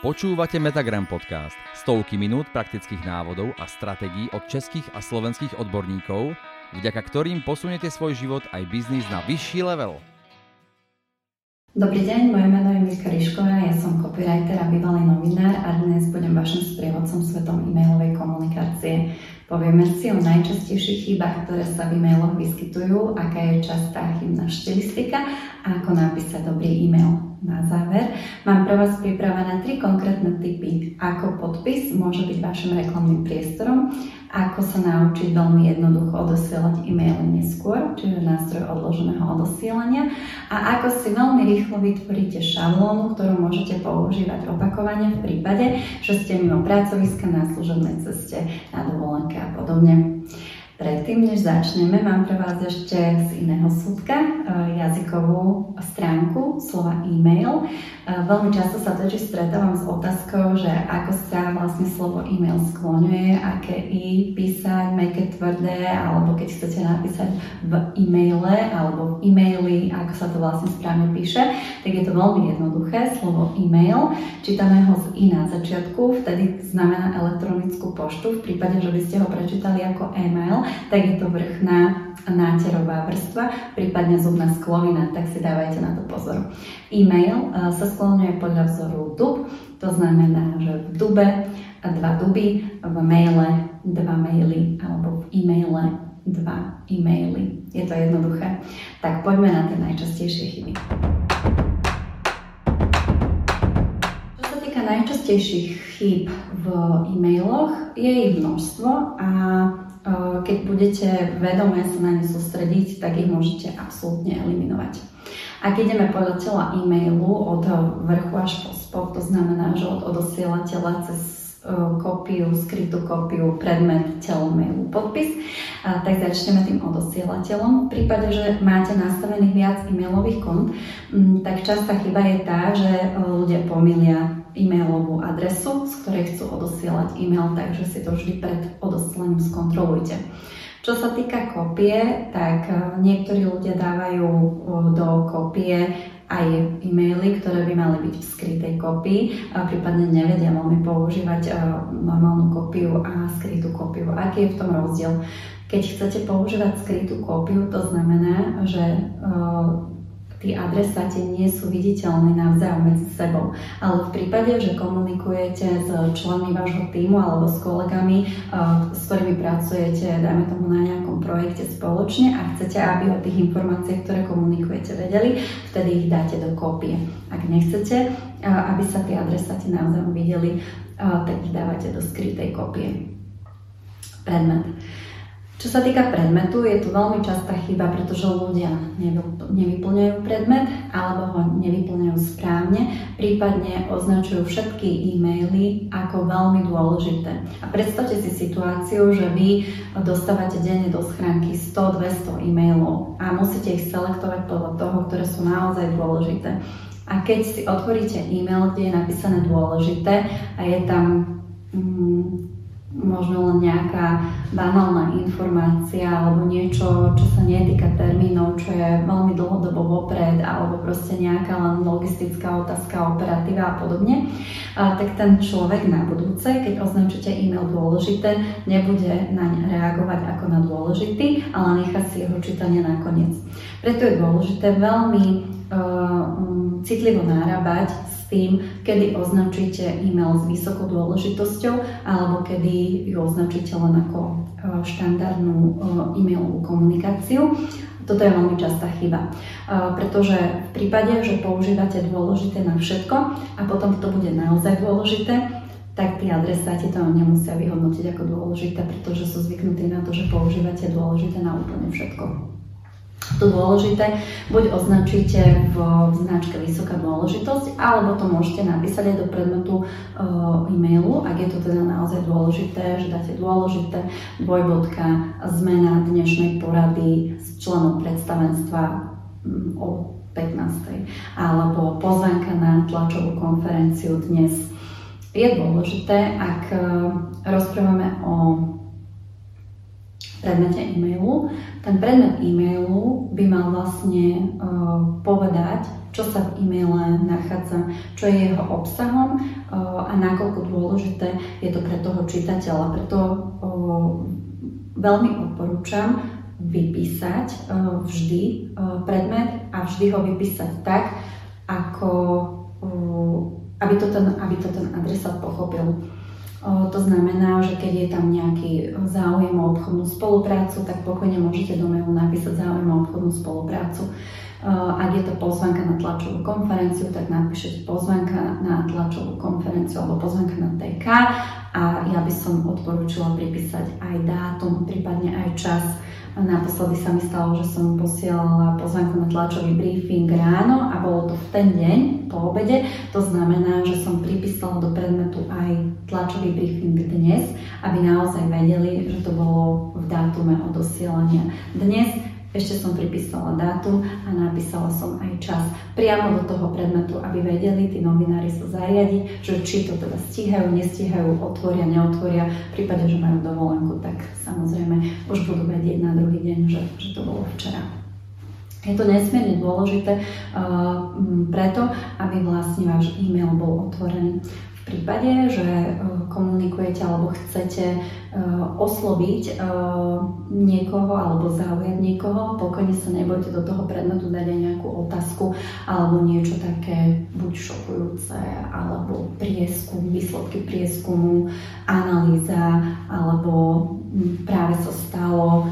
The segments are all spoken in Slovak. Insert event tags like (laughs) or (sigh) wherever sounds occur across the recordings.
Počúvate Metagram podcast. Stovky minút praktických návodov a stratégií od českých a slovenských odborníkov, vďaka ktorým posuniete svoj život aj biznis na vyšší level. Dobrý deň, moje meno je Mirka Rišková, ja som copywriter a bývalý novinár a dnes budem vašim sprievodcom svetom e-mailovej komunikácie. Povieme si o najčastejších chybách, ktoré sa v e-mailoch vyskytujú, aká je častá chybná štilistika a ako napísať dobrý e-mail na záver mám pre vás pripravené tri konkrétne typy, ako podpis môže byť vašim reklamným priestorom, ako sa naučiť veľmi jednoducho odosielať e-maily neskôr, čiže nástroj odloženého odosielania a ako si veľmi rýchlo vytvoríte šablónu, ktorú môžete používať opakovane v prípade, že ste mimo pracoviska na služobnej ceste, na dovolenke a podobne. Predtým, než začneme, mám pre vás ešte z iného súdka e, jazykovú stránku slova e-mail. E, veľmi často sa totiž stretávam s otázkou, že ako sa vlastne slovo e-mail skloňuje, aké i písať, make tvrdé, alebo keď chcete napísať v e-maile alebo v e-maili, ako sa to vlastne správne píše, tak je to veľmi jednoduché. Slovo e-mail, čítame ho z i na začiatku, vtedy znamená elektronickú poštu. V prípade, že by ste ho prečítali ako e-mail, tak je to vrchná náterová vrstva, prípadne zubná sklovina, tak si dávajte na to pozor. E-mail e, sa skloňuje podľa vzoru dub, to znamená, že v dube dva duby, v maile dva maily alebo v e-maile dva e-maily. Je to jednoduché. Tak poďme na tie najčastejšie chyby. Čo sa týka najčastejších chýb v e-mailoch, je ich množstvo a keď budete vedome sa na ne sústrediť, tak ich môžete absolútne eliminovať. Ak ideme podľa tela e-mailu od vrchu až po spod, to znamená, že od odosielateľa cez kópiu, skrytú kópiu, predmet, telo mailu, podpis, tak začneme tým odosielateľom. V prípade, že máte nastavených viac e-mailových kont, tak častá chyba je tá, že ľudia pomýlia e-mailovú adresu, z ktorej chcú odosielať e-mail, takže si to vždy pred odosielaním skontrolujte. Čo sa týka kopie, tak e, niektorí ľudia dávajú e, do kopie aj e-maily, ktoré by mali byť v skrytej kopii, a prípadne nevedia veľmi používať e, normálnu kopiu a skrytú kopiu. Aký je v tom rozdiel? Keď chcete používať skrytú kópiu, to znamená, že tí adresáti nie sú viditeľní navzájom medzi sebou. Ale v prípade, že komunikujete s členmi vášho týmu alebo s kolegami, s ktorými pracujete, dajme tomu na nejakom projekte spoločne a chcete, aby o tých informáciách, ktoré komunikujete, vedeli, vtedy ich dáte do kópie. Ak nechcete, aby sa tí adresáti navzájom videli, tak ich dávate do skrytej kópie. Predmet. Čo sa týka predmetu, je tu veľmi častá chyba, pretože ľudia nevyplňajú predmet alebo ho nevyplňajú správne, prípadne označujú všetky e-maily ako veľmi dôležité. A predstavte si situáciu, že vy dostávate denne do schránky 100-200 e-mailov a musíte ich selektovať podľa toho, ktoré sú naozaj dôležité. A keď si otvoríte e-mail, kde je napísané dôležité a je tam mm, možno len nejaká banálna informácia alebo niečo, čo sa netýka termínov, čo je veľmi dlhodobo vopred alebo proste nejaká len logistická otázka, operatíva a podobne, a tak ten človek na budúce, keď označíte e-mail dôležité, nebude naň reagovať ako na dôležitý, ale nechá si jeho čítanie nakoniec. Preto je dôležité veľmi uh, citlivo nárábať s tým, kedy označíte e-mail s vysokou dôležitosťou alebo kedy ju označíte len ako e, štandardnú e, e-mailovú komunikáciu. Toto je veľmi častá chyba, e, pretože v prípade, že používate dôležité na všetko a potom to bude naozaj dôležité, tak tí adresáti to nemusia vyhodnotiť ako dôležité, pretože sú zvyknutí na to, že používate dôležité na úplne všetko to dôležité, buď označíte v značke vysoká dôležitosť, alebo to môžete napísať aj do predmetu uh, e-mailu, ak je to teda naozaj dôležité, že dáte dôležité, dvojbodka, zmena dnešnej porady s členom predstavenstva um, o 15. alebo pozvánka na tlačovú konferenciu dnes. Je dôležité, ak uh, rozprávame o predmete e-mailu. Ten predmet e-mailu by mal vlastne uh, povedať, čo sa v e-maile nachádza, čo je jeho obsahom uh, a nakoľko dôležité je to pre toho čitateľa. Preto uh, veľmi odporúčam vypísať vždy predmet a vždy ho vypísať tak, ako aby to ten, aby to ten adresát pochopil. To znamená, že keď je tam nejaký záujem o obchodnú spoluprácu, tak pokojne môžete do mailu napísať záujem o obchodnú spoluprácu. Ak je to pozvanka na tlačovú konferenciu, tak napíšete pozvanka na tlačovú konferenciu alebo pozvanka na TK a ja by som odporúčila pripísať aj dátum, prípadne aj čas Naposledy sa mi stalo, že som posielala pozvanku na tlačový briefing ráno a bolo to v ten deň po obede. To znamená, že som pripísala do predmetu aj tlačový briefing dnes, aby naozaj vedeli, že to bolo v dátume odosielania. Dnes ešte som pripísala dátum a napísala som aj čas priamo do toho predmetu, aby vedeli tí novinári sa zariadiť, že či to teda stíhajú, nestíhajú, otvoria, neotvoria. V prípade, že majú dovolenku, tak samozrejme už budú vedieť na druhý deň, že, že to bolo včera. Je to nesmierne dôležité uh, preto, aby vlastne váš e-mail bol otvorený prípade, že e, komunikujete alebo chcete e, osloviť e, niekoho alebo zaujať niekoho, pokojne sa nebojte do toho predmetu dať aj nejakú otázku alebo niečo také buď šokujúce alebo prieskum, výsledky prieskumu, analýza alebo práve sa stalo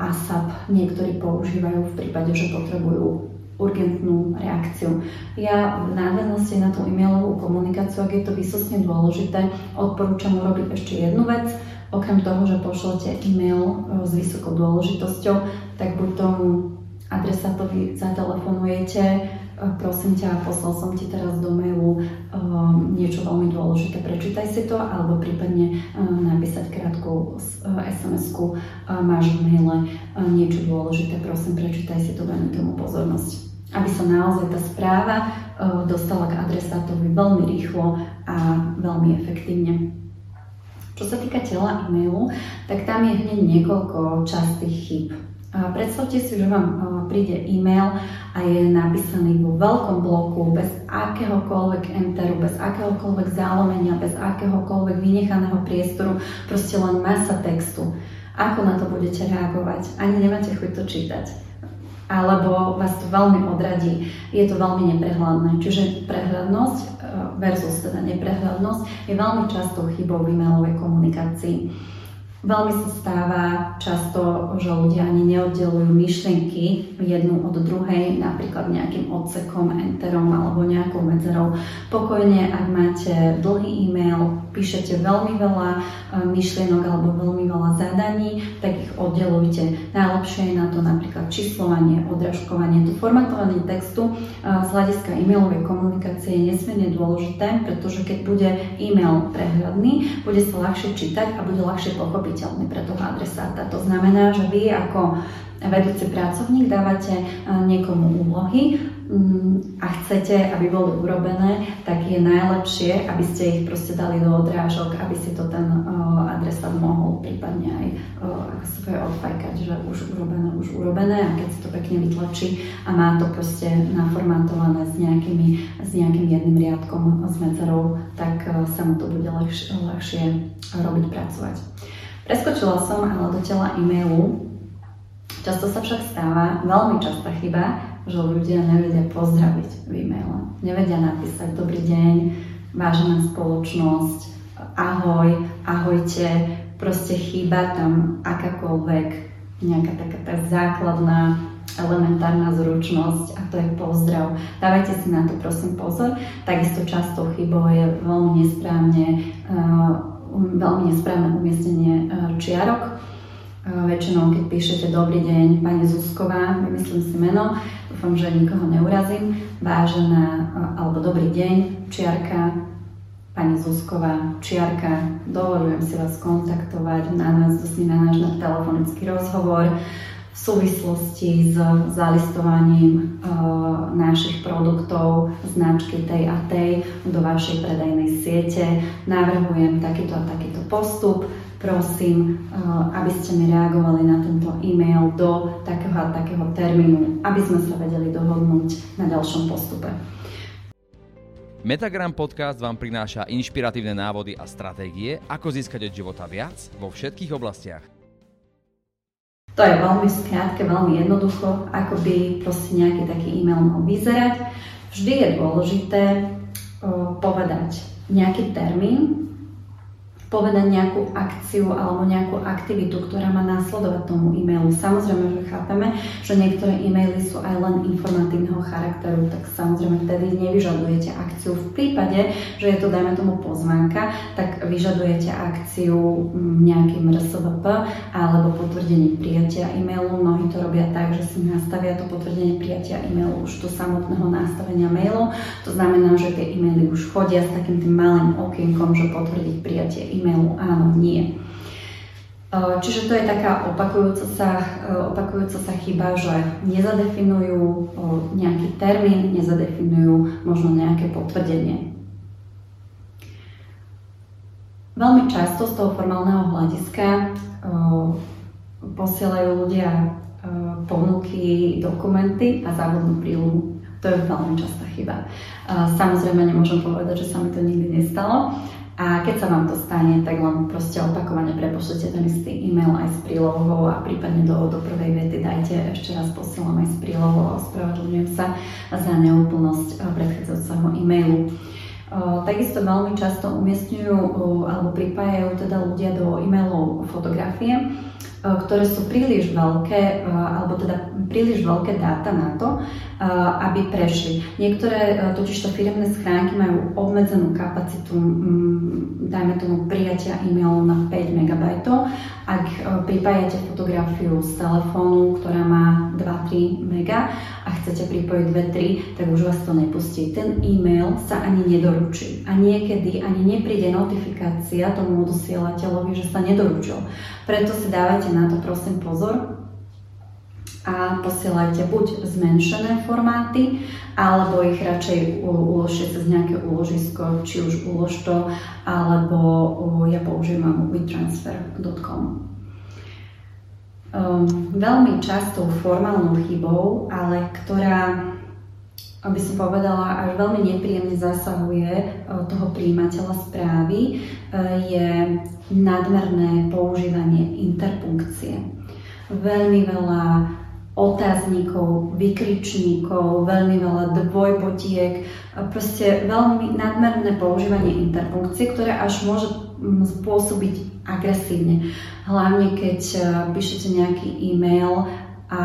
ASAP niektorí používajú v prípade, že potrebujú urgentnú reakciu. Ja v nadväznosti na tú e-mailovú komunikáciu, ak je to vysosne dôležité, odporúčam urobiť ešte jednu vec. Okrem toho, že pošlete e-mail e, s vysokou dôležitosťou, tak buď tomu adresátovi zatelefonujete, e, prosím ťa, poslal som ti teraz do mailu um, niečo veľmi dôležité, prečítaj si to, alebo prípadne um, napísať krátku SMS-ku, uh, máš v maile niečo dôležité, prosím, prečítaj si to, venuj tomu pozornosť aby sa naozaj tá správa e, dostala k adresátovi veľmi rýchlo a veľmi efektívne. Čo sa týka tela e-mailu, tak tam je hneď niekoľko častých chyb. Predstavte si, že vám e, príde e-mail a je napísaný vo veľkom bloku, bez akéhokoľvek enteru, bez akéhokoľvek zálomenia, bez akéhokoľvek vynechaného priestoru, proste len masa textu. Ako na to budete reagovať? Ani nemáte chuť to čítať alebo vás to veľmi odradí. Je to veľmi neprehľadné. Čiže prehľadnosť e, versus teda neprehľadnosť je veľmi často chybou v e-mailovej komunikácii. Veľmi sa stáva často, že ľudia ani neoddelujú myšlienky jednu od druhej, napríklad nejakým odsekom, enterom alebo nejakou medzerou. Pokojne, ak máte dlhý e-mail, píšete veľmi veľa e, myšlienok alebo veľmi veľa zadaní, tak ich oddelujte. Najlepšie je na to napríklad číslovanie, odražkovanie. To formatovanie textu e, z hľadiska e-mailovej komunikácie je nesmierne dôležité, pretože keď bude e-mail prehľadný, bude sa ľahšie čítať a bude ľahšie pochopiť pochopiteľný pre toho adresáta. To znamená, že vy ako vedúci pracovník dávate e, niekomu úlohy mm, a chcete, aby boli urobené, tak je najlepšie, aby ste ich proste dali do odrážok, aby si to ten e, adresát mohol prípadne aj e, svoje odfajkať, že už urobené, už urobené a keď si to pekne vytlačí a má to proste naformátované s, nejakými, s nejakým jedným riadkom s medzerou, tak sa mu to bude ľahšie, ľahšie robiť, pracovať. Preskočila som ale do e-mailu. Často sa však stáva, veľmi častá chyba, že ľudia nevedia pozdraviť v e-maile. Nevedia napísať dobrý deň, vážená spoločnosť, ahoj, ahojte, proste chýba tam akákoľvek nejaká taká tá základná elementárna zručnosť a to je pozdrav. Dávajte si na to prosím pozor. Takisto často chybou je veľmi nesprávne uh, veľmi nesprávne umiestnenie e, čiarok. E, väčšinou, keď píšete Dobrý deň, pani Zuzková, vymyslím si meno, dúfam, že nikoho neurazím, vážená, e, alebo Dobrý deň, čiarka, pani Zuzková, čiarka, dovolujem si vás kontaktovať na nás, na náš telefonický rozhovor v súvislosti s zalistovaním našich produktov značky tej a tej do vašej predajnej siete. Navrhujem takýto a takýto postup prosím, aby ste mi reagovali na tento e-mail do takého a takého termínu, aby sme sa vedeli dohodnúť na ďalšom postupe. Metagram podcast vám prináša inšpiratívne návody a stratégie, ako získať od života viac vo všetkých oblastiach. To je veľmi skrátke, veľmi jednoducho, ako by proste nejaký taký e-mail mal vyzerať. Vždy je dôležité povedať nejaký termín, povedať nejakú akciu alebo nejakú aktivitu, ktorá má následovať tomu e-mailu. Samozrejme, že chápeme, že niektoré e-maily sú aj len informatívneho charakteru, tak samozrejme vtedy nevyžadujete akciu. V prípade, že je to, dajme tomu, pozvánka, tak vyžadujete akciu mm, nejakým RSVP alebo potvrdenie prijatia e-mailu. Mnohí to robia tak, že si nastavia to potvrdenie prijatia e-mailu už do samotného nastavenia mailu. To znamená, že tie e-maily už chodia s takým tým malým okienkom, že potvrdiť prijatie e e-mailu áno, nie. E, čiže to je taká opakujúca sa, e, opakujúca sa chyba, že nezadefinujú e, nejaký termín, nezadefinujú možno nejaké potvrdenie. Veľmi často z toho formálneho hľadiska posielajú ľudia ponuky, dokumenty a závodnú prílohu. To je veľmi častá chyba. Samozrejme nemôžem povedať, že sa mi to nikdy nestalo, a keď sa vám to stane, tak len proste opakovane prepošlete ten istý e-mail aj s prílohou a prípadne do, do prvej vety dajte ešte raz posielam aj s prílohou a ospravedlňujem sa za neúplnosť predchádzajúceho e-mailu. Takisto veľmi často umiestňujú alebo pripájajú teda ľudia do e-mailov fotografie, ktoré sú príliš veľké, alebo teda príliš veľké dáta na to, aby prešli. Niektoré totižto firmné schránky majú obmedzenú kapacitu, dajme tomu prijatia e-mailov na 5 MB. Ak pripájate fotografiu z telefónu, ktorá má 2-3 MB a chcete pripojiť 2-3, tak už vás to nepustí. Ten e-mail sa ani nedoručí. A niekedy ani nepríde notifikácia tomu odosielateľovi, že sa nedoručil. Preto si dávajte na to prosím pozor, a posielajte buď zmenšené formáty, alebo ich radšej uložte cez nejaké úložisko, či už ulož to, alebo ja používam WeTransfer.com. Um, veľmi častou formálnou chybou, ale ktorá aby som povedala, až veľmi nepríjemne zasahuje toho príjimateľa správy, je nadmerné používanie interpunkcie. Veľmi veľa otáznikov, vykričníkov, veľmi veľa dvojbotiek, proste veľmi nadmerné používanie interpunkcie, ktoré až môže spôsobiť agresívne. Hlavne keď e, píšete nejaký e-mail a,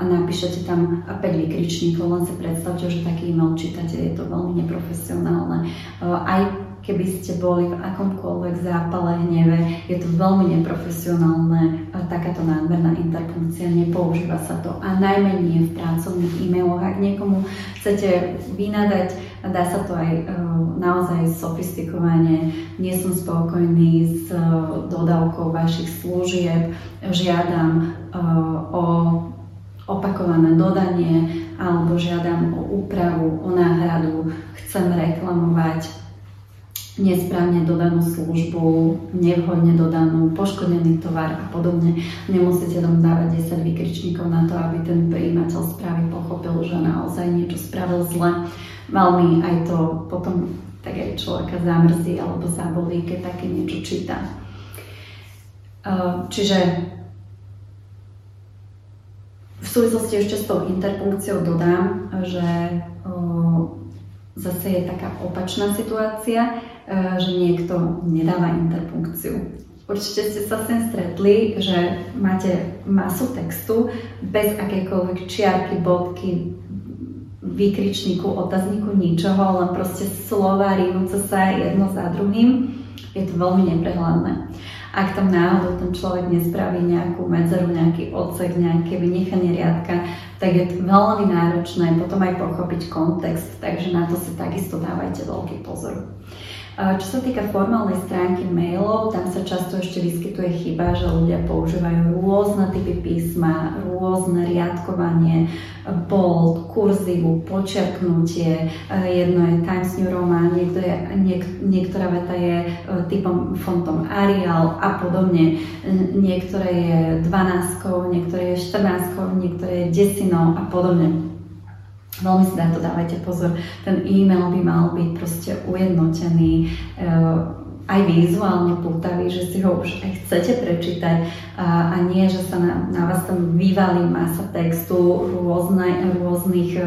a napíšete tam 5 vykričníkov, len si predstavte, že taký e-mail čítate, je to veľmi neprofesionálne. E, aj keby ste boli v akomkoľvek zápale, hneve. Je to veľmi neprofesionálne, takáto nádmerná interpunkcia, nepoužíva sa to a najmä nie v pracovných e-mailoch. Ak niekomu chcete vynadať, dá sa to aj uh, naozaj sofistikovane. Nie som spokojný s uh, dodávkou vašich služieb, žiadam uh, o opakované dodanie alebo žiadam o úpravu, o náhradu, chcem reklamovať nesprávne dodanú službu, nevhodne dodanú, poškodený tovar a podobne. Nemusíte tam dávať 10 vykričníkov na to, aby ten prijímateľ správy pochopil, že naozaj niečo spravil zle. Veľmi aj to potom tak aj človeka zamrzí alebo zabolí, keď také niečo číta. Čiže v súvislosti ešte s tou interpunkciou dodám, že zase je taká opačná situácia, že niekto nedáva interpunkciu. Určite ste sa s tým stretli, že máte masu textu bez akejkoľvek čiarky, bodky, výkričníku, otazníku, ničoho, len proste slova rýmúce sa jedno za druhým. Je to veľmi neprehľadné. Ak tam náhodou ten človek nespraví nejakú medzeru, nejaký odsek, nejaké vynechanie riadka, tak je to veľmi náročné potom aj pochopiť kontext, takže na to si takisto dávajte veľký pozor. Čo sa týka formálnej stránky mailov, tam sa často ešte vyskytuje chyba, že ľudia používajú rôzne typy písma, rôzne riadkovanie, bold, kurzivu, počerknutie, jedno je Times New Roman, niekto je, niek, niektorá veta je e, typom fontom Arial a podobne. Niektoré je 12, niektoré je 14, niektoré je desinou a podobne. Veľmi si na to dávajte pozor. Ten e-mail by mal byť proste ujednotený, e, aj vizuálne pútavý, že si ho už aj chcete prečítať a, nie, že sa na, na vás tam vyvalí masa textu rôzne, rôznych e,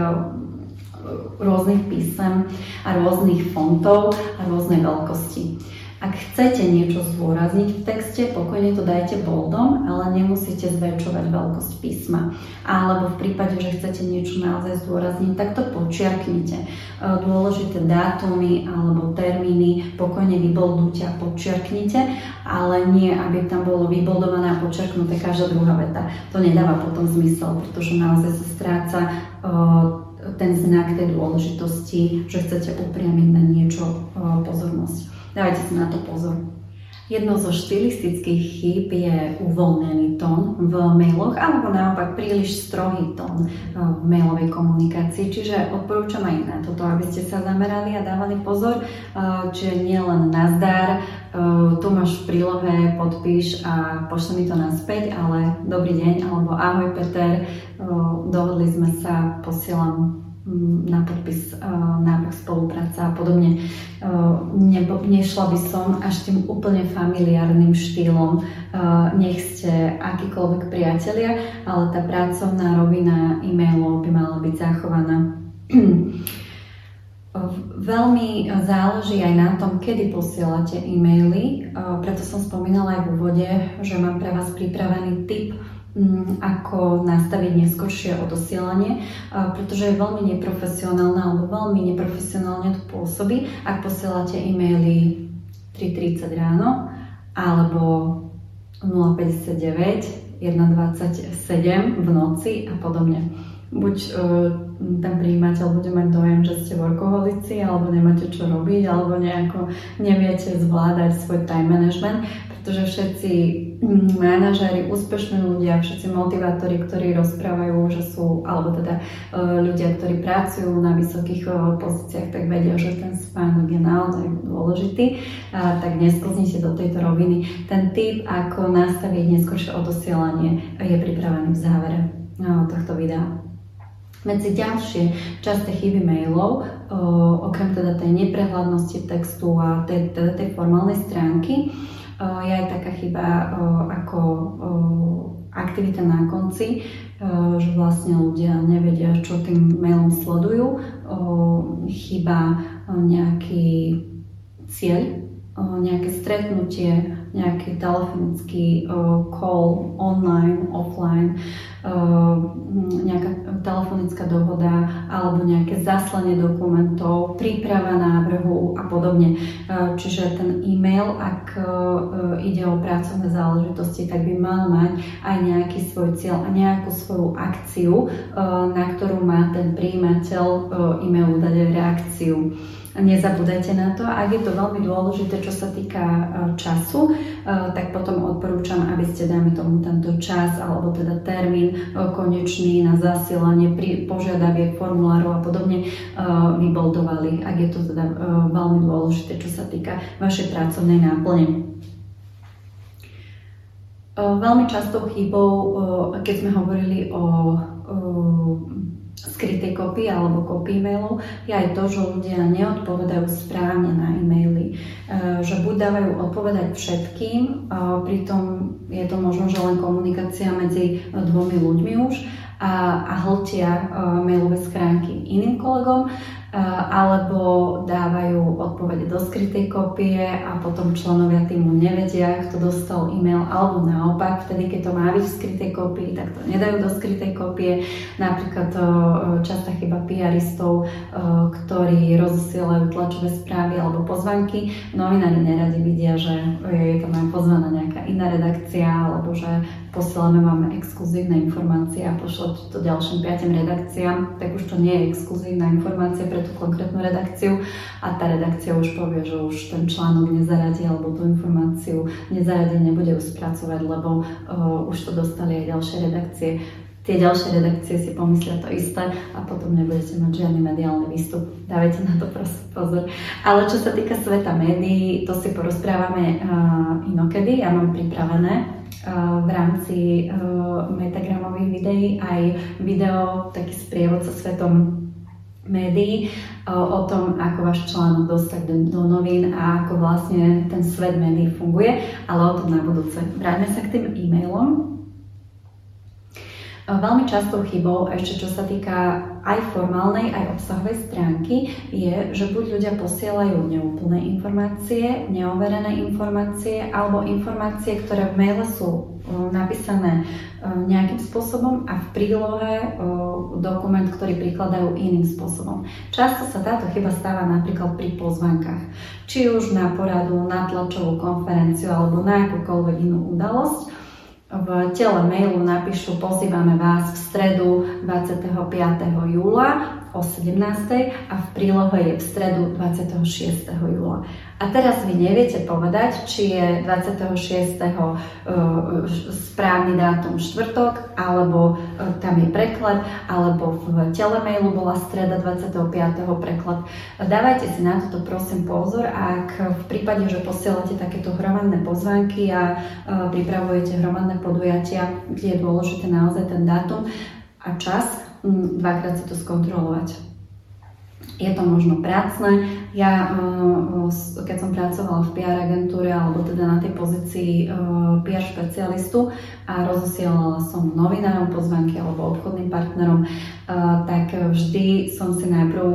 rôznych písem a rôznych fontov a rôznej veľkosti. Ak chcete niečo zdôrazniť v texte, pokojne to dajte boldom, ale nemusíte zväčšovať veľkosť písma. Alebo v prípade, že chcete niečo naozaj zdôrazniť, tak to počiarknite. E, dôležité dátumy alebo termíny pokojne vyboldujte a počiarknite, ale nie, aby tam bolo vyboldované a počiarknuté každá druhá veta. To nedáva potom zmysel, pretože naozaj sa stráca e, ten znak tej dôležitosti, že chcete upriamiť na niečo e, pozornosť. Dávajte si na to pozor. Jedno zo štilistických chýb je uvoľnený tón v mailoch alebo naopak príliš strohý tón eh, v mailovej komunikácii. Čiže odporúčam aj na toto, aby ste sa zamerali a dávali pozor, čiže nie len nazdar, eh, tu máš v prílohe, podpíš a pošli mi to naspäť, ale dobrý deň alebo ahoj Peter, eh, dohodli sme sa, posielam na podpis e, návrh spolupráca a podobne. E, nebo, nešla by som až tým úplne familiárnym štýlom, e, nech ste akýkoľvek priatelia, ale tá pracovná rovina e-mailov by mala byť zachovaná. Veľmi záleží aj na tom, kedy posielate e-maily, preto som spomínala aj v úvode, že mám pre vás pripravený Mm, ako nastaviť neskôršie odosielanie, pretože je veľmi neprofesionálne alebo veľmi neprofesionálne to pôsobí, ak posielate e-maily 3.30 ráno alebo 059 1.27 v noci a podobne. Buď uh, ten príjimateľ bude mať dojem, že ste workoholici alebo nemáte čo robiť alebo nejako neviete zvládať svoj time management, pretože všetci mm, manažéri, úspešní ľudia, všetci motivátori, ktorí rozprávajú, že sú, alebo teda e, ľudia, ktorí pracujú na vysokých e, pozíciách, tak vedia, že ten spánok je naozaj dôležitý, tak nesklznite do tejto roviny. Ten typ, ako nastaviť neskôršie odosielanie, je pripravený v závere e, tohto videa. Medzi ďalšie časté chyby mailov, okrem teda tej neprehľadnosti textu a tej, teda tej formálnej stránky, je aj taká chyba ako aktivita na konci, že vlastne ľudia nevedia, čo tým mailom sledujú. Chyba nejaký cieľ, nejaké stretnutie, nejaký telefonický call online, offline, nejaká telefonická dohoda alebo nejaké zaslanie dokumentov, príprava návrhu a podobne. Čiže ten e-mail, ak ide o pracovné záležitosti, tak by mal mať aj nejaký svoj cieľ a nejakú svoju akciu, na ktorú má ten príjimateľ e-mailu dať reakciu. Nezabúdajte na to. Ak je to veľmi dôležité, čo sa týka e, času, e, tak potom odporúčam, aby ste, dajme tomu, tento čas alebo teda termín e, konečný na zasielanie pri požiadaviek formulárov a podobne vyboldovali, ak je to teda veľmi dôležité, čo sa týka vašej pracovnej náplne. Veľmi častou chybou, keď sme hovorili o skrytej kopy alebo kopy e-mailov je aj to, že ľudia neodpovedajú správne na e-maily. E, že buď dávajú odpovedať všetkým, pritom je to možno, že len komunikácia medzi dvomi ľuďmi už a, a hltia e, mailové schránky iným kolegom, alebo dávajú odpovede do skrytej kopie a potom členovia týmu nevedia, kto dostal e-mail, alebo naopak, vtedy, keď to má byť v skrytej kopii, tak to nedajú do skrytej kopie. Napríklad e, častá chyba PRistov, e, ktorí rozosielajú tlačové správy alebo pozvanky. Novinári neradi vidia, že je tam aj pozvaná nejaká iná redakcia, alebo že posielame vám exkluzívne informácie a pošlete to ďalším piatim redakciám, tak už to nie je exkluzívna informácia pre tú konkrétnu redakciu a tá redakcia už povie, že už ten článok nezaradí alebo tú informáciu nezaradí, nebude ju spracovať, lebo uh, už to dostali aj ďalšie redakcie tie ďalšie redakcie si pomyslia to isté a potom nebudete mať žiadny mediálny výstup. Dávajte na to prosím pozor. Ale čo sa týka sveta médií, to si porozprávame uh, inokedy. Ja mám pripravené v rámci uh, metagramových videí aj video, taký sprievod so svetom médií o tom, ako váš článok dostať do, do novín a ako vlastne ten svet médií funguje, ale o tom na budúce. Vráťme sa k tým e-mailom. Veľmi častou chybou, ešte čo sa týka aj formálnej, aj obsahovej stránky, je, že buď ľudia posielajú neúplné informácie, neoverené informácie, alebo informácie, ktoré v maile sú napísané nejakým spôsobom a v prílohe dokument, ktorý prikladajú iným spôsobom. Často sa táto chyba stáva napríklad pri pozvankách. Či už na poradu, na tlačovú konferenciu alebo na akúkoľvek inú udalosť v tele mailu napíšu pozývame vás v stredu 25. júla o 17. a v prílohe je v stredu 26. júla. A teraz vy neviete povedať, či je 26. E, správny dátum štvrtok, alebo e, tam je preklad, alebo v telemailu bola streda 25. preklad. Dávajte si na toto prosím pozor, ak v prípade, že posielate takéto hromadné pozvánky a e, pripravujete hromadné podujatia, kde je dôležité naozaj ten dátum a čas, dvakrát si to skontrolovať. Je to možno prácne. Ja, eh, keď som pracovala v PR agentúre, alebo teda na tej pozícii eh, PR špecialistu a rozosielala som novinárom pozvanky alebo obchodným partnerom, eh, tak vždy som si najprv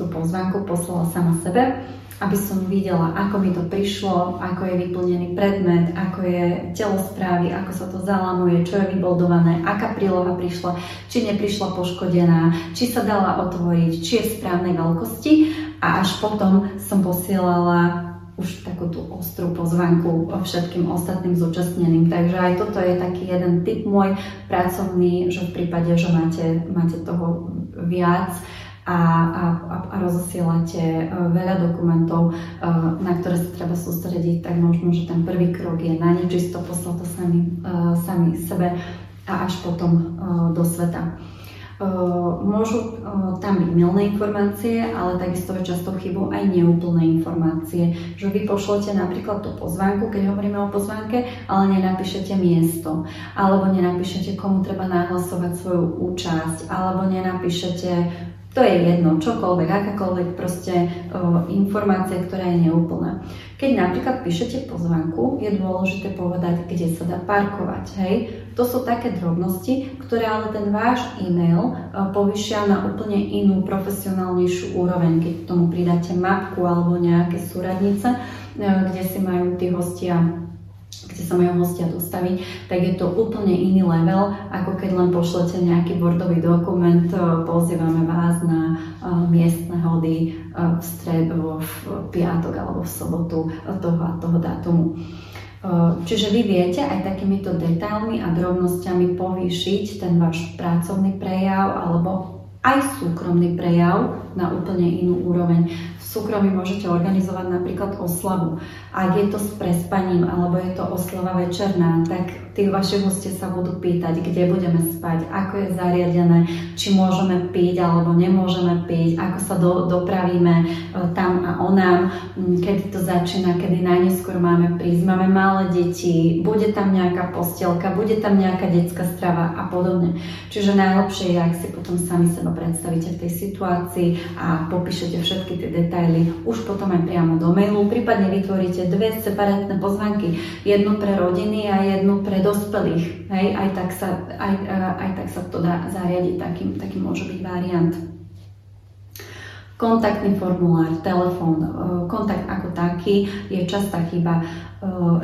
tú pozvanku poslala sama sebe aby som videla, ako mi to prišlo, ako je vyplnený predmet, ako je telo správy, ako sa to zalamuje, čo je vyboldované, aká príloha prišla, či neprišla poškodená, či sa dala otvoriť, či je v správnej veľkosti a až potom som posielala už takú tú ostrú pozvanku všetkým ostatným zúčastneným. Takže aj toto je taký jeden typ môj pracovný, že v prípade, že máte, máte toho viac, a, a, a rozosielate e, veľa dokumentov, e, na ktoré sa treba sústrediť, tak možno, že ten prvý krok je na nečisto poslať to sami, e, sami sebe a až potom do sveta. Môžu tam byť milné informácie, ale takisto je často chybou aj neúplné informácie. Že vy pošlete napríklad tú pozvánku, keď hovoríme o pozvánke, ale nenapíšete miesto, alebo nenapíšete, komu treba nahlasovať svoju účasť, alebo nenapíšete to je jedno, čokoľvek, akákoľvek proste o, informácia, ktorá je neúplná. Keď napríklad píšete pozvanku, je dôležité povedať, kde sa dá parkovať. Hej? To sú také drobnosti, ktoré ale ten váš e-mail povyšia na úplne inú, profesionálnejšiu úroveň. Keď k tomu pridáte mapku alebo nejaké súradnice, kde si majú tí hostia kde sa majú hostia dostaviť, tak je to úplne iný level, ako keď len pošlete nejaký bordový dokument, e, pozývame vás na uh, miestne hody uh, v stredu, v piatok alebo v sobotu toho a toho dátumu. Čiže vy viete aj takýmito detailmi a drobnosťami povýšiť ten váš pracovný prejav alebo aj súkromný prejav na úplne inú úroveň súkromí môžete organizovať napríklad oslavu. Ak je to s prespaním alebo je to oslava večerná, tak tí vaši hostia sa budú pýtať, kde budeme spať, ako je zariadené, či môžeme piť alebo nemôžeme piť, ako sa do, dopravíme e, tam a onám, kedy to začína, kedy najneskôr máme prísť, máme malé deti, bude tam nejaká postielka, bude tam nejaká detská strava a podobne. Čiže najlepšie je, ak si potom sami seba predstavíte v tej situácii a popíšete všetky tie detaily už potom aj priamo do mailu. Prípadne vytvoríte dve separátne pozvanky. Jednu pre rodiny a jednu pre dospelých. Hej, aj, tak sa, aj, aj tak sa to dá zariadiť, taký, taký môže byť variant kontaktný formulár, telefón, e, kontakt ako taký je častá chyba, e,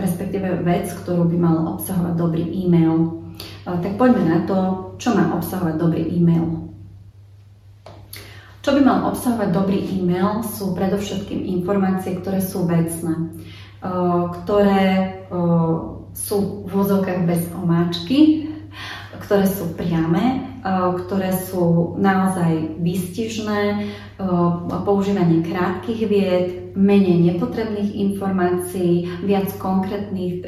respektíve vec, ktorú by mal obsahovať dobrý e-mail. E, tak poďme na to, čo má obsahovať dobrý e-mail. Čo by mal obsahovať dobrý e-mail sú predovšetkým informácie, ktoré sú vecné, ktoré sú v vozovkách bez omáčky, ktoré sú priame, ktoré sú naozaj výstižné, používanie krátkých vied, menej nepotrebných informácií, viac konkrétnych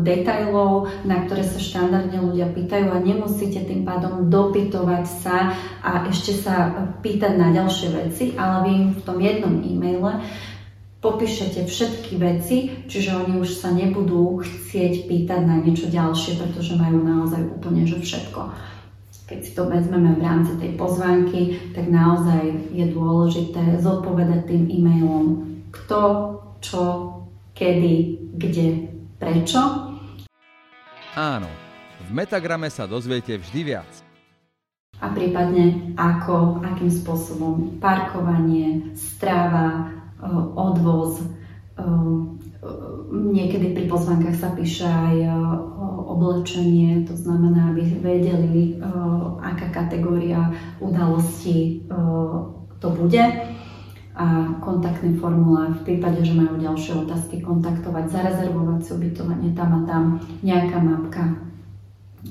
detailov, na ktoré sa štandardne ľudia pýtajú a nemusíte tým pádom dopytovať sa a ešte sa pýtať na ďalšie veci, ale vy v tom jednom e-maile popíšete všetky veci, čiže oni už sa nebudú chcieť pýtať na niečo ďalšie, pretože majú naozaj úplne že všetko. Keď si to vezmeme v rámci tej pozvánky, tak naozaj je dôležité zodpovedať tým e-mailom, kto, čo, kedy, kde, prečo. Áno, v Metagrame sa dozviete vždy viac. A prípadne ako, akým spôsobom parkovanie, stráva, Eh, odvoz. Eh, niekedy pri pozvánkach sa píše aj eh, oblečenie, to znamená, aby vedeli, aká kategória udalosti to bude a kontaktný formulár v prípade, že majú ďalšie otázky, kontaktovať, zarezervovať si ubytovanie tam a tam, nejaká mapka,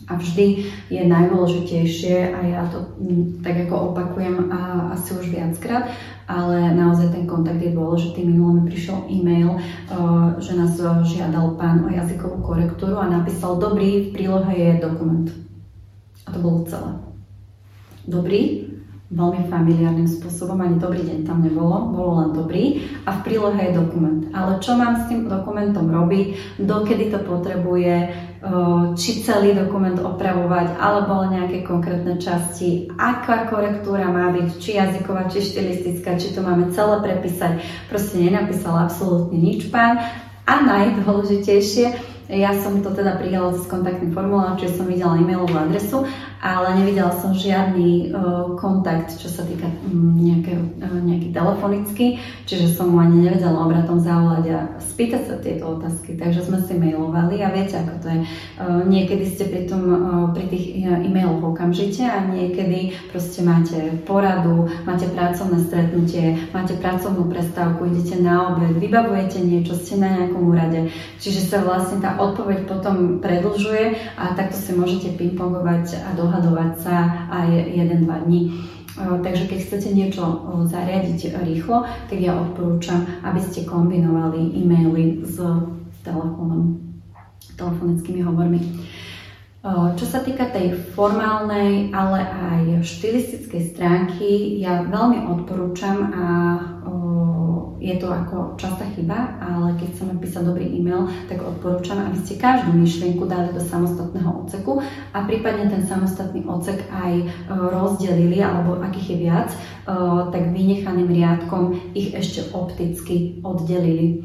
a vždy je najdôležitejšie, a ja to mm, tak ako opakujem a, asi už viackrát, ale naozaj ten kontakt je dôležitý. Minulý mi prišiel e-mail, uh, že nás žiadal pán o jazykovú korektúru a napísal, dobrý, v prílohe je dokument. A to bolo celé. Dobrý, veľmi familiárnym spôsobom, ani dobrý deň tam nebolo, bolo len dobrý a v prílohe je dokument. Ale čo mám s tým dokumentom robiť, dokedy to potrebuje, či celý dokument opravovať, alebo nejaké konkrétne časti, aká korektúra má byť, či jazyková, či štilistická, či to máme celé prepísať. Proste nenapísal absolútne nič pán. A najdôležitejšie, ja som to teda prijala z kontaktný formulár, čiže som videla e-mailovú adresu, ale nevidela som žiadny uh, kontakt, čo sa týka um, nejaké, uh, nejaký telefonický, čiže som mu ani nevedela obratom zavolať a spýtať sa tieto otázky. Takže sme si mailovali a viete, ako to je. Uh, niekedy ste pri, tom, pri tých e-mailoch okamžite a niekedy proste máte poradu, máte pracovné stretnutie, máte pracovnú prestávku, idete na obed, vybavujete niečo, ste na nejakom úrade. Čiže sa vlastne tá odpoveď potom predlžuje a takto si môžete pingpongovať a dohadovať sa aj 1-2 dní. Takže keď chcete niečo zariadiť rýchlo, tak ja odporúčam, aby ste kombinovali e-maily s telefónom, telefonickými hovormi. Čo sa týka tej formálnej, ale aj štilistickej stránky, ja veľmi odporúčam a je to ako častá chyba, ale keď chceme písať dobrý e-mail, tak odporúčam, aby ste každú myšlienku dali do samostatného odseku a prípadne ten samostatný odsek aj e, rozdelili, alebo akých je viac, e, tak vynechaným riadkom ich ešte opticky oddelili. E,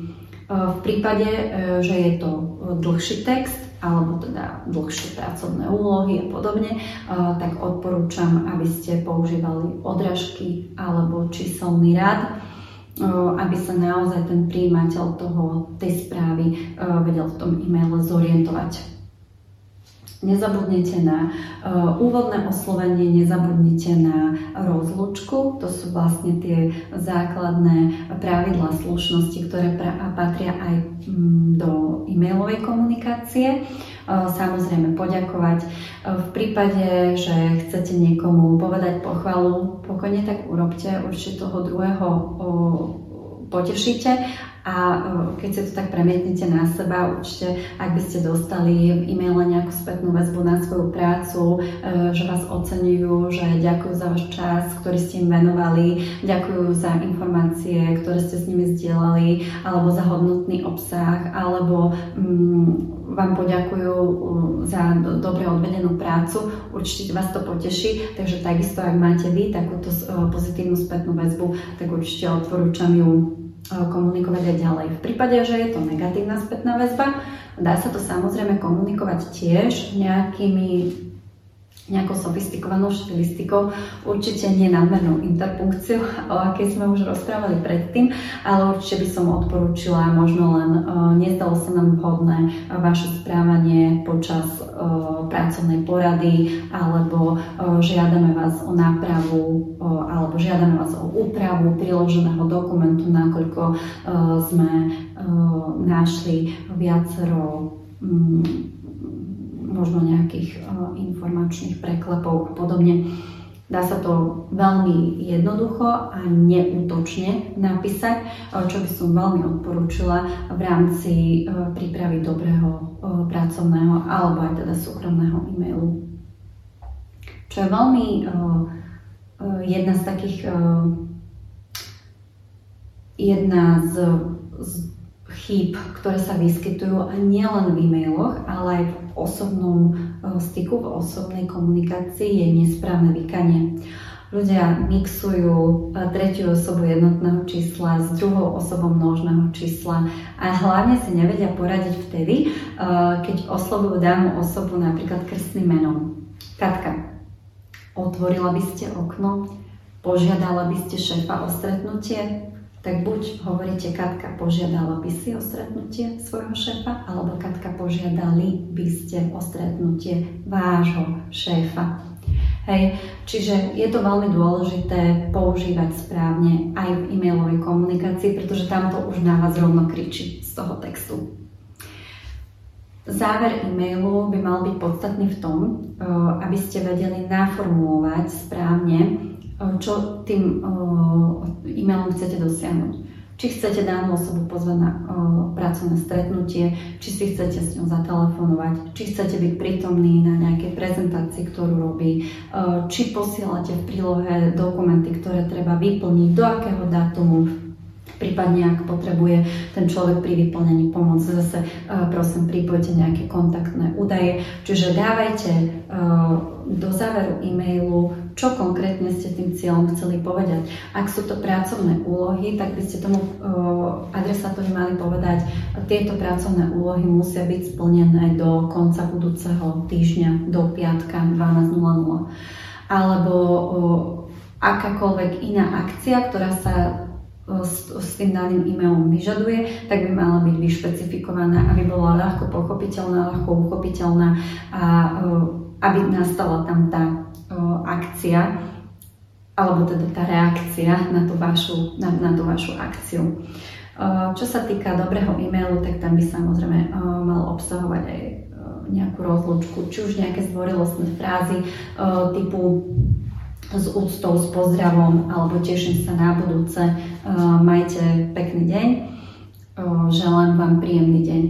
v prípade, že je to dlhší text, alebo teda dlhšie pracovné úlohy a podobne, tak odporúčam, aby ste používali odrážky alebo číselný rad aby sa naozaj ten príjimateľ toho, tej správy vedel v tom e-maile zorientovať. Nezabudnite na úvodné oslovenie, nezabudnite na rozlučku, to sú vlastne tie základné pravidlá slušnosti, ktoré pra- patria aj um, do e-mailovej komunikácie. Samozrejme poďakovať. V prípade, že chcete niekomu povedať pochvalu, pokojne tak urobte, určite toho druhého potešíte a keď si to tak premietnete na seba, určite, ak by ste dostali v e-maile nejakú spätnú väzbu na svoju prácu, že vás oceňujú, že ďakujú za váš čas, ktorý ste im venovali, ďakujú za informácie, ktoré ste s nimi zdieľali, alebo za hodnotný obsah, alebo mm, vám poďakujú za do, dobre odvedenú prácu, určite vás to poteší, takže takisto, ak máte vy takúto e, pozitívnu spätnú väzbu, tak určite odporúčam ju komunikovať aj ďalej. V prípade, že je to negatívna spätná väzba, dá sa to samozrejme komunikovať tiež nejakými nejakou sofistikovanou štilistikou, určite nie nadmernou interpunkciou, (laughs) o akej sme už rozprávali predtým, ale určite by som odporúčila, možno len uh, nezdalo sa nám vhodné vaše správanie počas uh, pracovnej porady, alebo uh, žiadame vás o nápravu, uh, alebo žiadame vás o úpravu priloženého dokumentu, nakoľko uh, sme uh, našli viacero um, možno nejakých uh, informačných preklepov a podobne. Dá sa to veľmi jednoducho a neútočne napísať, uh, čo by som veľmi odporúčila v rámci uh, prípravy dobrého pracovného alebo aj teda súkromného e-mailu. Čo je veľmi jedna z takých jedna z chýb, ktoré sa vyskytujú a nielen v e-mailoch, ale aj v osobnom e, styku, v osobnej komunikácii je nesprávne vykanie. Ľudia mixujú e, tretiu osobu jednotného čísla s druhou osobou množného čísla a hlavne si nevedia poradiť vtedy, e, keď oslovujú danú osobu napríklad krstným menom. Katka, otvorila by ste okno, požiadala by ste šéfa o stretnutie, tak buď hovoríte, Katka, požiadala by si o stretnutie svojho šéfa, alebo Katka, požiadali by ste o stretnutie vášho šéfa. Hej, čiže je to veľmi dôležité používať správne aj v e-mailovej komunikácii, pretože tam to už na vás rovno kričí z toho textu. Záver e-mailu by mal byť podstatný v tom, eh, aby ste vedeli naformulovať správne čo tým e-mailom chcete dosiahnuť. Či chcete danú osobu pozvať na pracovné stretnutie, či si chcete s ňou zatelefonovať, či chcete byť prítomní na nejakej prezentácii, ktorú robí, či posielate v prílohe dokumenty, ktoré treba vyplniť, do akého dátumu, prípadne ak potrebuje ten človek pri vyplnení pomoc, zase prosím pripojte nejaké kontaktné údaje. Čiže dávajte do záveru e-mailu čo konkrétne ste tým cieľom chceli povedať. Ak sú to pracovné úlohy, tak by ste tomu adresátovi mali povedať, tieto pracovné úlohy musia byť splnené do konca budúceho týždňa, do piatka 12.00. Alebo akákoľvek iná akcia, ktorá sa s, s tým daným e-mailom vyžaduje, tak by mala byť vyšpecifikovaná, aby bola ľahko pochopiteľná, ľahko uchopiteľná a aby nastala tam tá akcia, alebo teda tá reakcia na tú vašu, na, na tú vašu akciu. Čo sa týka dobrého e-mailu, tak tam by samozrejme mal obsahovať aj nejakú rozlučku, či už nejaké zdvorilostné frázy typu s úctou, s pozdravom, alebo teším sa na budúce, majte pekný deň, želám vám príjemný deň.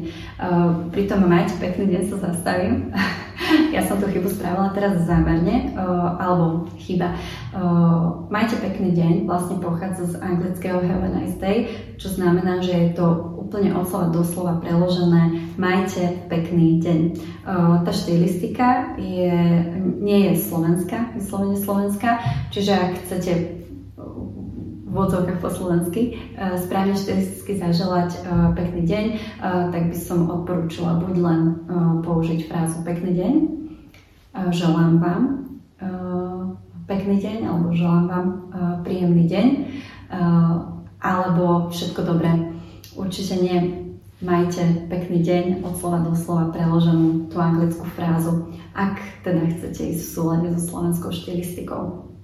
Pri tom majte pekný deň sa zastavím. (laughs) ja som tú chybu spravila teraz zámerne, uh, alebo chyba. Uh, majte pekný deň, vlastne pochádza z anglického have a nice day, čo znamená, že je to úplne od slova doslova preložené majte pekný deň. Uh, tá štilistika je, nie je slovenská, vyslovene slovenská, čiže ak chcete vodzovkách po slovensky, správne štilisticky zaželať pekný deň, tak by som odporúčila buď len použiť frázu pekný deň, želám vám pekný deň, alebo želám vám príjemný deň, alebo všetko dobré. Určite nie majte pekný deň od slova do slova preloženú tú anglickú frázu, ak teda chcete ísť v súlade so slovenskou štilistikou.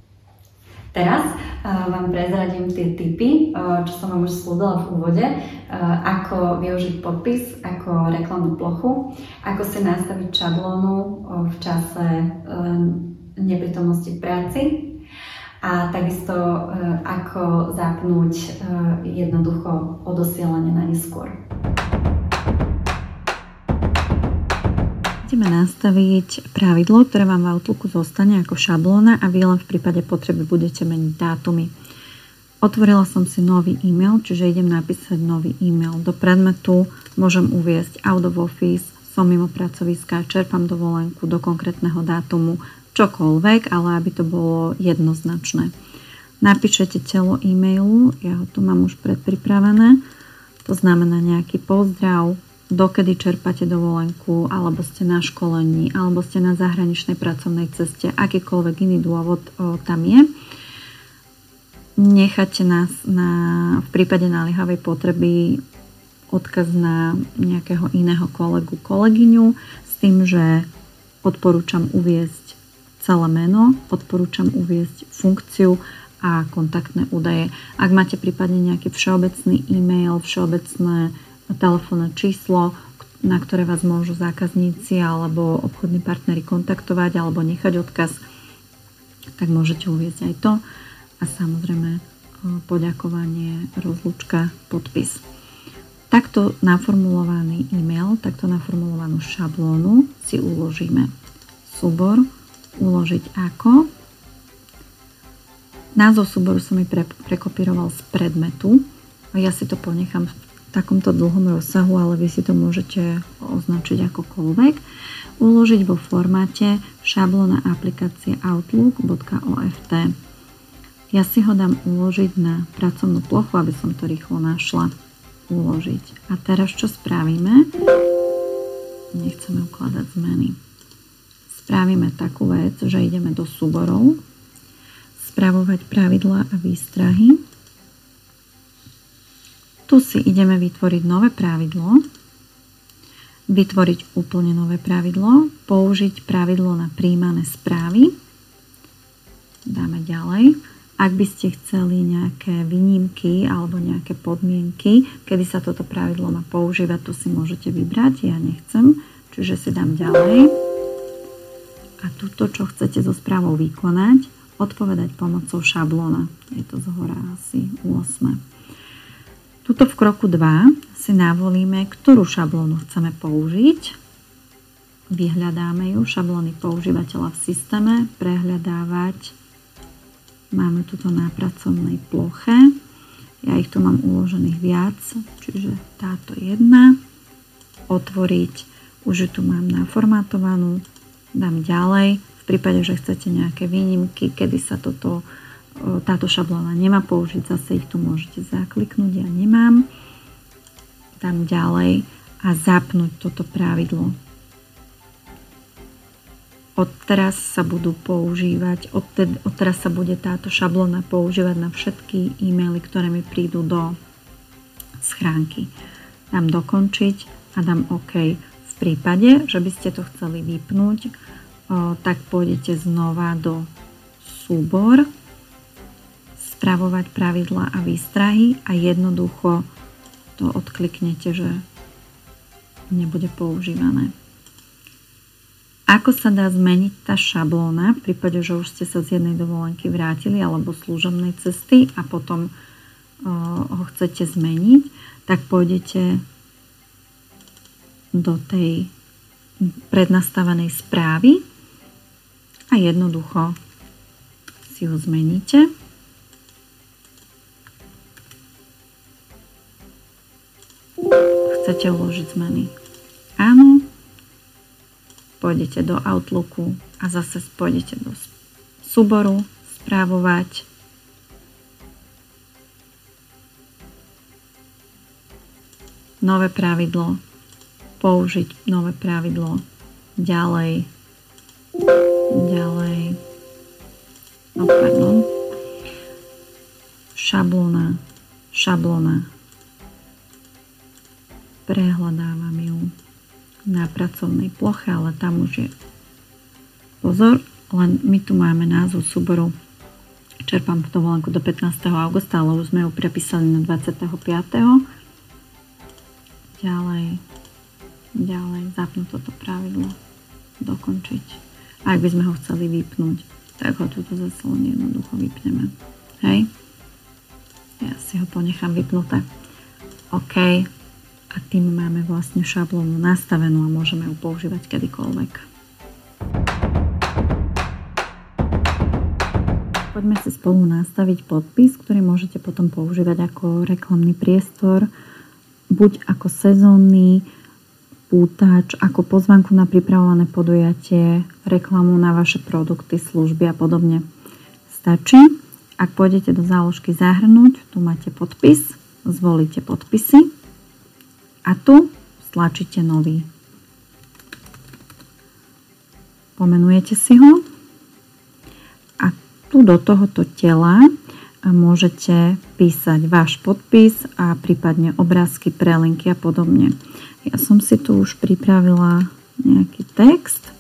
Teraz uh, vám prezradím tie typy, uh, čo som vám už slúbila v úvode, uh, ako využiť podpis ako reklamnú plochu, ako si nastaviť šablónu v čase neprítomnosti v práci a takisto ako zapnúť jednoducho odosielanie na neskôr. Ideme nastaviť pravidlo, ktoré vám v Outlooku zostane ako šablóna a vy len v prípade potreby budete meniť dátumy. Otvorila som si nový e-mail, čiže idem napísať nový e-mail. Do predmetu môžem uviesť out of office, som mimo pracoviska, čerpám dovolenku do konkrétneho dátumu, čokoľvek, ale aby to bolo jednoznačné. Napíšete telo e-mailu, ja ho tu mám už predpripravené, to znamená nejaký pozdrav, dokedy čerpáte dovolenku, alebo ste na školení, alebo ste na zahraničnej pracovnej ceste, akýkoľvek iný dôvod o, tam je. Necháte nás na, v prípade naliehavej potreby odkaz na nejakého iného kolegu, kolegyňu s tým, že odporúčam uviezť celé meno, odporúčam uviezť funkciu a kontaktné údaje. Ak máte prípadne nejaký všeobecný e-mail, všeobecné telefónne číslo, na ktoré vás môžu zákazníci alebo obchodní partnery kontaktovať alebo nechať odkaz, tak môžete uvieť aj to. A samozrejme poďakovanie, rozlúčka, podpis. Takto naformulovaný e-mail, takto naformulovanú šablónu si uložíme. Súbor uložiť ako. Názov súboru som mi pre, prekopíroval z predmetu. Ja si to ponechám v takomto dlhom rozsahu, ale vy si to môžete označiť akokoľvek. Uložiť vo formáte šablóna aplikácie outlook.oft. Ja si ho dám uložiť na pracovnú plochu, aby som to rýchlo našla uložiť. A teraz čo spravíme? Nechceme ukladať zmeny. Spravíme takú vec, že ideme do súborov, spravovať pravidlá a výstrahy. Tu si ideme vytvoriť nové pravidlo, vytvoriť úplne nové pravidlo, použiť pravidlo na príjmané správy. Dáme ďalej ak by ste chceli nejaké výnimky alebo nejaké podmienky, kedy sa toto pravidlo má používať, to si môžete vybrať. Ja nechcem, čiže si dám ďalej. A tuto, čo chcete so správou vykonať, odpovedať pomocou šablóna. Je to z hora asi 8. Tuto v kroku 2 si navolíme, ktorú šablónu chceme použiť. Vyhľadáme ju, šablóny používateľa v systéme, prehľadávať Máme tuto na pracovnej ploche. Ja ich tu mám uložených viac, čiže táto jedna. Otvoriť, už tu mám naformátovanú. Dám ďalej. V prípade, že chcete nejaké výnimky, kedy sa toto, táto šablóna nemá použiť, zase ich tu môžete zakliknúť. Ja nemám. Dám ďalej a zapnúť toto pravidlo odteraz sa budú používať, odtedy, odteraz sa bude táto šablona používať na všetky e-maily, ktoré mi prídu do schránky. Dám dokončiť a dám OK. V prípade, že by ste to chceli vypnúť, o, tak pôjdete znova do súbor, spravovať pravidla a výstrahy a jednoducho to odkliknete, že nebude používané. Ako sa dá zmeniť tá šablóna v prípade, že už ste sa z jednej dovolenky vrátili alebo služobnej cesty a potom ho chcete zmeniť, tak pôjdete do tej prednastavenej správy a jednoducho si ho zmeníte. Chcete uložiť zmeny? Áno, pôjdete do Outlooku a zase pôjdete do súboru správovať. Nové pravidlo, použiť nové pravidlo, ďalej, ďalej, no pardon, šablona, šablona, prehľadávam ju na pracovnej ploche, ale tam už je pozor, len my tu máme názov súboru čerpám dovolenku do 15. augusta, ale už sme ju prepísali na 25. Ďalej, ďalej, zapnúť toto pravidlo, dokončiť. A ak by sme ho chceli vypnúť, tak ho tuto zase len jednoducho vypneme. Hej? Ja si ho ponechám vypnuté. OK, a tým máme vlastne šablónu nastavenú a môžeme ju používať kedykoľvek. Poďme si spolu nastaviť podpis, ktorý môžete potom používať ako reklamný priestor, buď ako sezónny pútač, ako pozvanku na pripravované podujatie, reklamu na vaše produkty, služby a podobne. Stačí, ak pôjdete do záložky zahrnúť, tu máte podpis, zvolíte podpisy a tu stlačíte nový. Pomenujete si ho a tu do tohoto tela môžete písať váš podpis a prípadne obrázky, prelinky a podobne. Ja som si tu už pripravila nejaký text,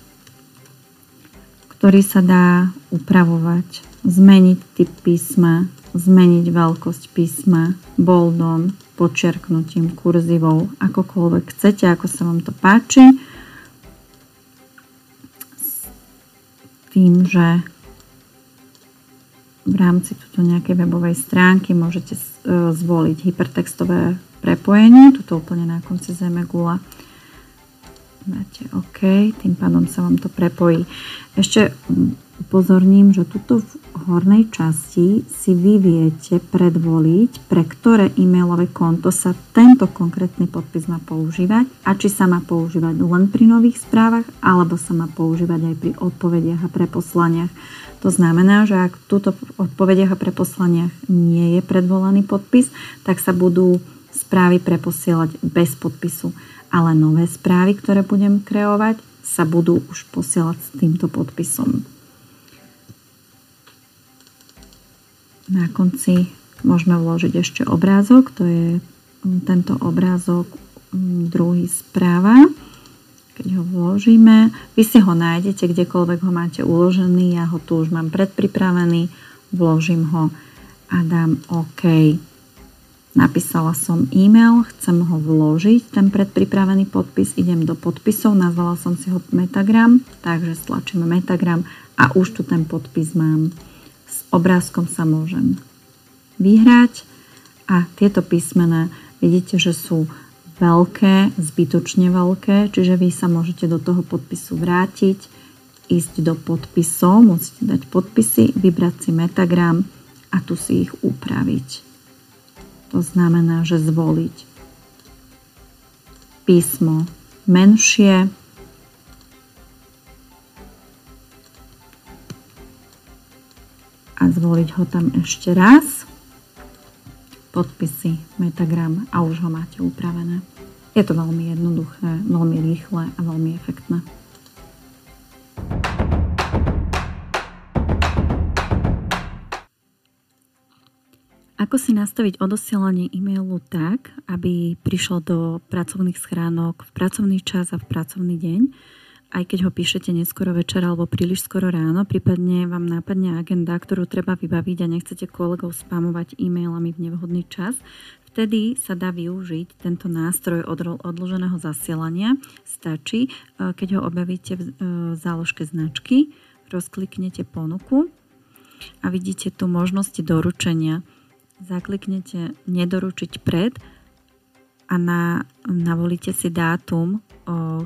ktorý sa dá upravovať, zmeniť typ písma, zmeniť veľkosť písma, boldom, počiarknutím, kurzivou, akokoľvek chcete, ako sa vám to páči. tým, že v rámci tuto nejakej webovej stránky môžete e, zvoliť hypertextové prepojenie, tuto úplne na konci zeme gula. Dáte OK, tým pádom sa vám to prepojí. Ešte upozorním, že tuto v hornej časti si vy viete predvoliť, pre ktoré e-mailové konto sa tento konkrétny podpis má používať a či sa má používať len pri nových správach alebo sa má používať aj pri odpovediach a preposlaniach. To znamená, že ak túto odpovediach a preposlaniach nie je predvolaný podpis, tak sa budú správy preposielať bez podpisu. Ale nové správy, ktoré budem kreovať, sa budú už posielať s týmto podpisom. Na konci môžeme vložiť ešte obrázok, to je mm, tento obrázok mm, druhý správa. Keď ho vložíme, vy si ho nájdete kdekoľvek ho máte uložený, ja ho tu už mám predpripravený, vložím ho a dám OK. Napísala som e-mail, chcem ho vložiť, ten predpripravený podpis, idem do podpisov, nazvala som si ho Metagram, takže stlačím Metagram a už tu ten podpis mám obrázkom sa môžem vyhrať a tieto písmená vidíte, že sú veľké, zbytočne veľké, čiže vy sa môžete do toho podpisu vrátiť, ísť do podpisov, musíte dať podpisy, vybrať si metagram a tu si ich upraviť. To znamená, že zvoliť písmo menšie, a zvoliť ho tam ešte raz. Podpisy, metagram a už ho máte upravené. Je to veľmi jednoduché, veľmi rýchle a veľmi efektné. Ako si nastaviť odosielanie e-mailu tak, aby prišlo do pracovných schránok v pracovný čas a v pracovný deň? Aj keď ho píšete neskoro večer alebo príliš skoro ráno, prípadne vám nápadne agenda, ktorú treba vybaviť a nechcete kolegov spamovať e-mailami v nevhodný čas, vtedy sa dá využiť tento nástroj odloženého zasielania. Stačí, e, keď ho objavíte v e, záložke značky, rozkliknete ponuku a vidíte tu možnosti doručenia. Zakliknete nedoručiť pred a na, navolíte si dátum,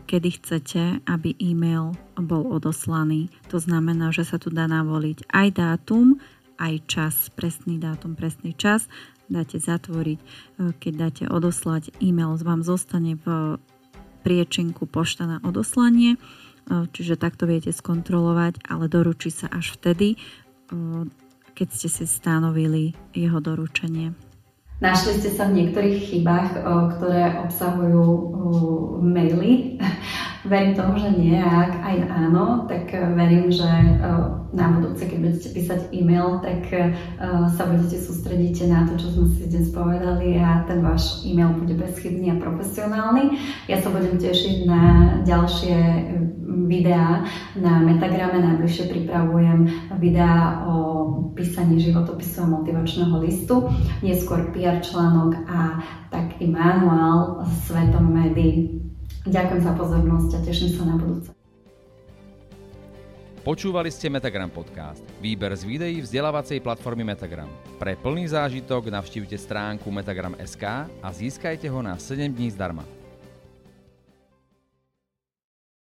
kedy chcete, aby e-mail bol odoslaný. To znamená, že sa tu dá navoliť aj dátum, aj čas, presný dátum, presný čas. Dáte zatvoriť, keď dáte odoslať e-mail, vám zostane v priečinku pošta na odoslanie, čiže takto viete skontrolovať, ale doručí sa až vtedy, keď ste si stanovili jeho doručenie. Našli ste sa v niektorých chybách, ktoré obsahujú maily. Verím tomu, že nie. A ak aj áno, tak e, verím, že e, na budúce, keď budete písať e-mail, tak e, sa budete sústrediť na to, čo sme si dnes povedali a ten váš e-mail bude bezchybný a profesionálny. Ja sa budem tešiť na ďalšie videá na Metagrame. Najbližšie pripravujem videá o písaní životopisu a motivačného listu, neskôr PR článok a taký manuál svetom médií. Ďakujem za pozornosť a teším sa na budúce. Počúvali ste Metagram Podcast, výber z videí vzdelávacej platformy Metagram. Pre plný zážitok navštívte stránku metagram.sk a získajte ho na 7 dní zdarma.